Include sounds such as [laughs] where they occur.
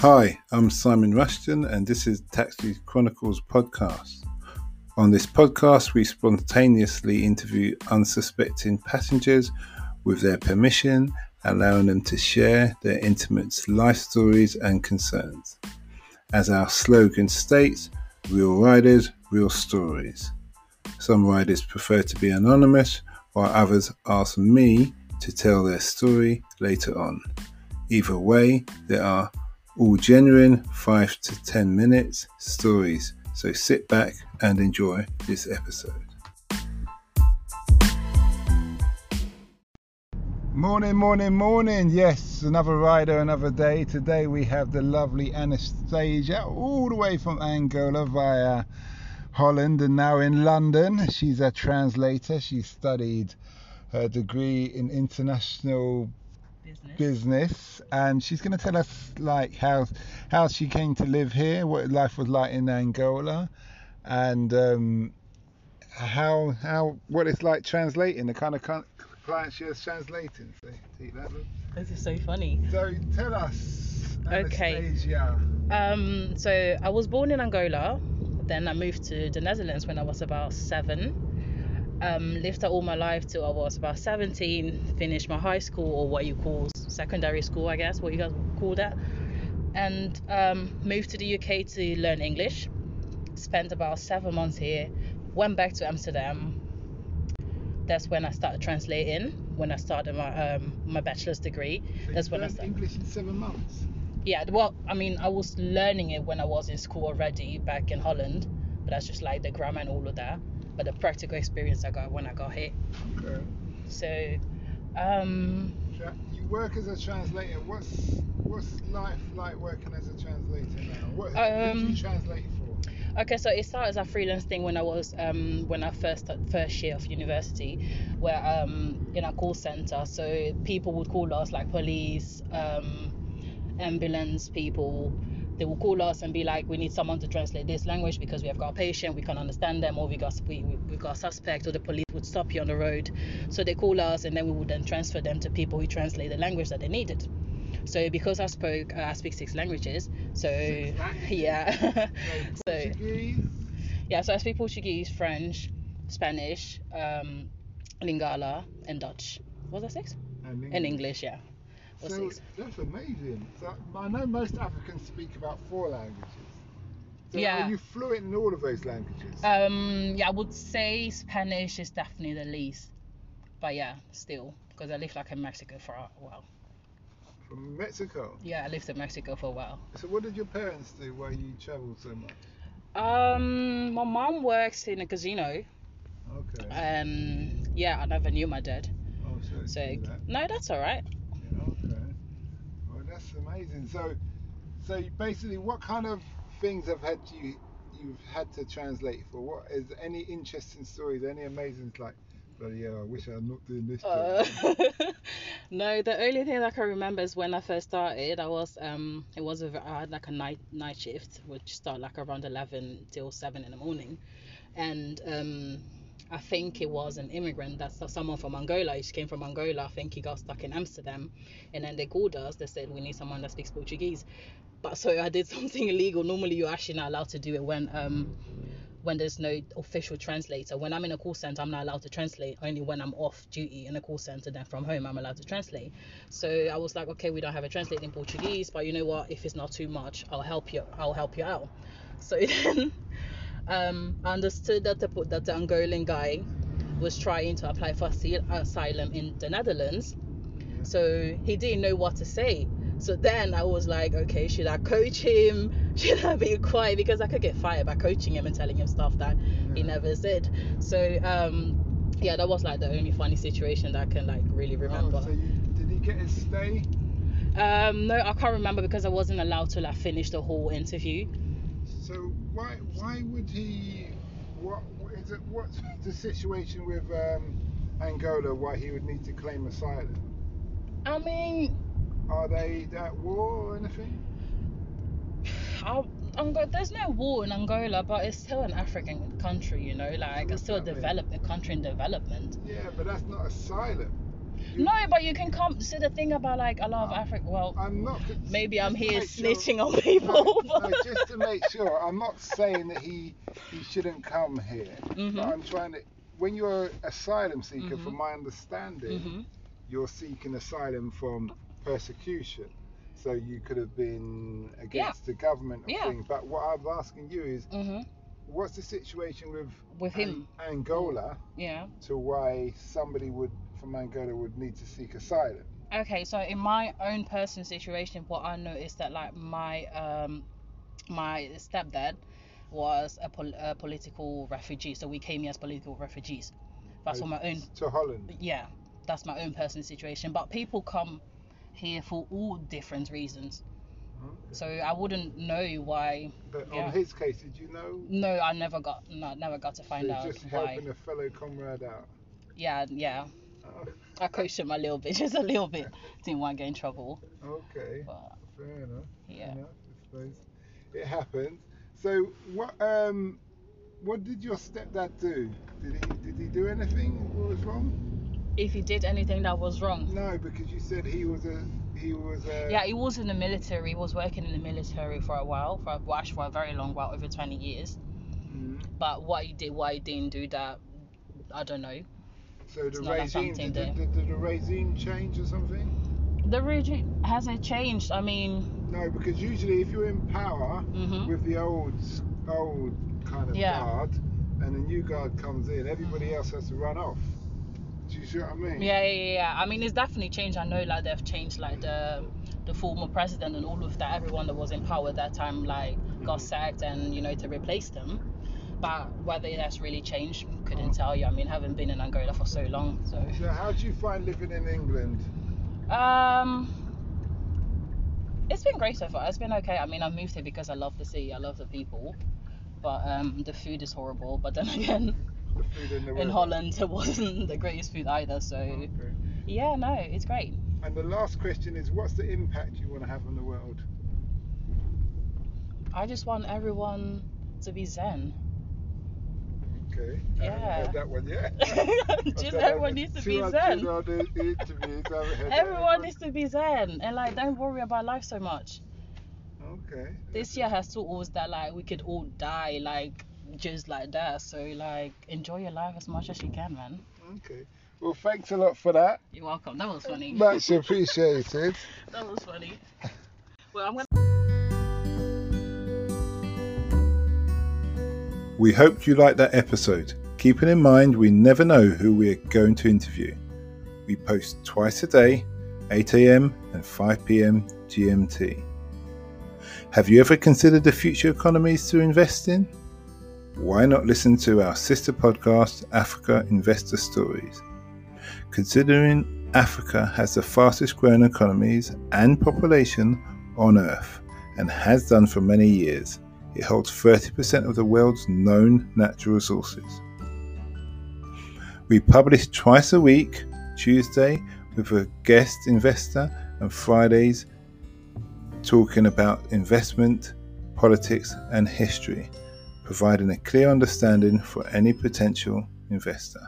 Hi, I'm Simon Rushton, and this is Taxi Chronicles podcast. On this podcast, we spontaneously interview unsuspecting passengers with their permission, allowing them to share their intimate life stories and concerns. As our slogan states, real riders, real stories. Some riders prefer to be anonymous, while others ask me to tell their story later on. Either way, there are all genuine 5 to 10 minutes stories. So sit back and enjoy this episode. Morning, morning, morning. Yes, another rider, another day. Today we have the lovely Anastasia all the way from Angola via Holland and now in London. She's a translator. She studied her degree in international business. business and she's going to tell us like how how she came to live here what life was like in angola and um, how how what it's like translating the kind of con- clients she was translating so, see that look? This is so funny. so tell us Okay. Anastasia. Um, so I was born in Angola, then I moved to the Netherlands when I was about seven. Um, lived there all my life till I was about 17. Finished my high school or what you call secondary school, I guess, what you guys call that. And um, moved to the UK to learn English. Spent about seven months here. Went back to Amsterdam. That's when I started translating. When I started my um, my bachelor's degree. So That's you when I started. english in seven months Yeah, well, I mean, I was learning it when I was in school already back in Holland, but that's just like the grammar and all of that. But the practical experience I got when I got here. okay So, um, you work as a translator what's what's life like working as a translator now what Um, you translate for okay, so it started as a freelance thing when I was um, when I first first year of university, where um, in a call center, so people would call us like police, um, ambulance people. They will call us and be like, "We need someone to translate this language because we have got a patient, we can understand them, or we got we we got a suspect, or the police would stop you on the road." So they call us, and then we would then transfer them to people who translate the language that they needed. So because I spoke, uh, I speak six languages. So Six [laughs] languages? yeah, [laughs] So yeah, so I speak Portuguese, French, Spanish, um, Lingala, and Dutch. Was that six? and And English, yeah. So six. that's amazing. So I know most Africans speak about four languages. So Yeah. Are you fluent in all of those languages? Um, yeah, I would say Spanish is definitely the least, but yeah, still because I lived like in Mexico for a while. From Mexico. Yeah, I lived in Mexico for a while. So what did your parents do while you travelled so much? Um, my mom works in a casino, Okay. and yeah, I never knew my dad. oh, so, So that. no, that's all right. Yeah, okay. Well, that's amazing. So, so basically, what kind of things have had you you've had to translate for? What is any interesting stories? Any amazing like? Bloody hell! I wish I'm not doing this. Uh, [laughs] no, the only thing I can remember is when I first started. I was um, it was a, I had like a night night shift, which start like around eleven till seven in the morning, and um, I think it was an immigrant that's someone from Angola. He came from Angola. I think he got stuck in Amsterdam, and then they called us. They said we need someone that speaks Portuguese. But so I did [laughs] something illegal. Normally you're actually not allowed to do it when um when there's no official translator. When I'm in a call center, I'm not allowed to translate. Only when I'm off duty in a call center, then from home, I'm allowed to translate. So I was like, okay, we don't have a translator in Portuguese, but you know what? If it's not too much, I'll help you. I'll help you out. So [laughs] then, um, I understood that the that the Angolan guy was trying to apply for asylum in the Netherlands. So he didn't know what to say. So then I was like, okay, should I coach him? [laughs] Should I be quiet? Because I could get fired by coaching him and telling him stuff that he never said. So um, yeah, that was like the only funny situation that I can like really remember. Oh, so you, did he get his stay? Um, no, I can't remember because I wasn't allowed to like finish the whole interview. So why why would he? What is it? What's the situation with um, Angola? Why he would need to claim asylum? I mean, Are they at war or anything? I, Angola, there's no war in Angola, but it's still an African country, you know, like it's still a what's that mean? developed a country in development. Yeah, but that's not asylum. No, but you can come. See the thing about like a lot of Africa. Well, I'm not. maybe I'm here make sure- snitching on people. no, but- just to make sure, I'm not saying that he he shouldn't come here. Mhm. But I'm trying to. When you're an asylum seeker, Mhm. from my understanding, Mhm. you're seeking asylum from persecution. So you could have been against the government or Yeah. thing. But what I'm asking you is, Mhm. What's the situation with With him. An- Angola Yeah. to why somebody would from Angola would need to seek asylum? Okay, so in my own personal situation, what I noticed that like my um my stepdad was a, pol- a political refugee, so we came here as political refugees. That's what my own To Holland. yeah, that's my own personal situation. But people come here for all different reasons, Okay. so I wouldn't know why. But yeah. on his case, did you know? No, I never got no, never got to find so out just why. helping a fellow comrade out. Yeah, yeah, Oh, I coached him a little bit, [laughs] just a little bit. Didn't want to get in trouble, okay, but fair enough. fair yeah. enough, I suppose it happens. So what um what did your stepdad do? Did he did he do anything? What was wrong? If he did anything that was wrong, No, because you said he was a he was a Yeah, he was in the military. He was working in the military for a while, for a, well, actually for a very long while, over 20 years. Mhm. But what he did, why he didn't do that, I don't know. So the It's not like regime did, that- did, did the regime change or something? The regime hasn't changed. I mean, No, because usually if you're in power mhm. with the old old kind of Yeah. guard and a new guard comes in, everybody else has to run off. Do you see what I mean? yeah, yeah, yeah, yeah. I mean, it's definitely changed. I know, like they've changed, like the the former president and all of that. Everyone that was in power at that time, like, got Mhm. sacked, and you know, to replace them. But whether that's really changed, couldn't tell you. I mean, haven't been in Angola for so long, so. So how do you find living in England? Um, it's been great so far. It's been okay. I mean, I moved here because I love the city. I love the people, but um, the food is horrible. But then [laughs] again, The food in the in? Holland, it wasn't [laughs] the greatest food either. So Okay. yeah, no, it's great. And the last question is, what's the impact you want to have on the world? I just want everyone to be zen. Okay. I haven't Yeah. heard that one yet. [laughs] just everyone needs to be zen. Interviews, I haven't heard that Everyone needs to be zen and like don't worry about life so much. Okay. This year has taught us that like we could all die like just like that. So like enjoy your life as much as you can, man. Okay. Well, thanks a lot for that. You're welcome. That was funny. Much appreciated. [laughs] That was funny. [laughs] Well, I'm gonna. We hope you liked that episode. Keeping in mind, we never know who we're going to interview. We post twice a day, 8am and 5pm GMT. Have you ever considered the future economies to invest in? Why not listen to our sister podcast, Africa Investor Stories? Considering Africa has the fastest growing economies and population on Earth and has done for many years, it holds 30% of the world's known natural resources. We publish twice a week, Tuesday with a guest investor, and Fridays talking about investment, politics, and history, providing a clear understanding for any potential investor.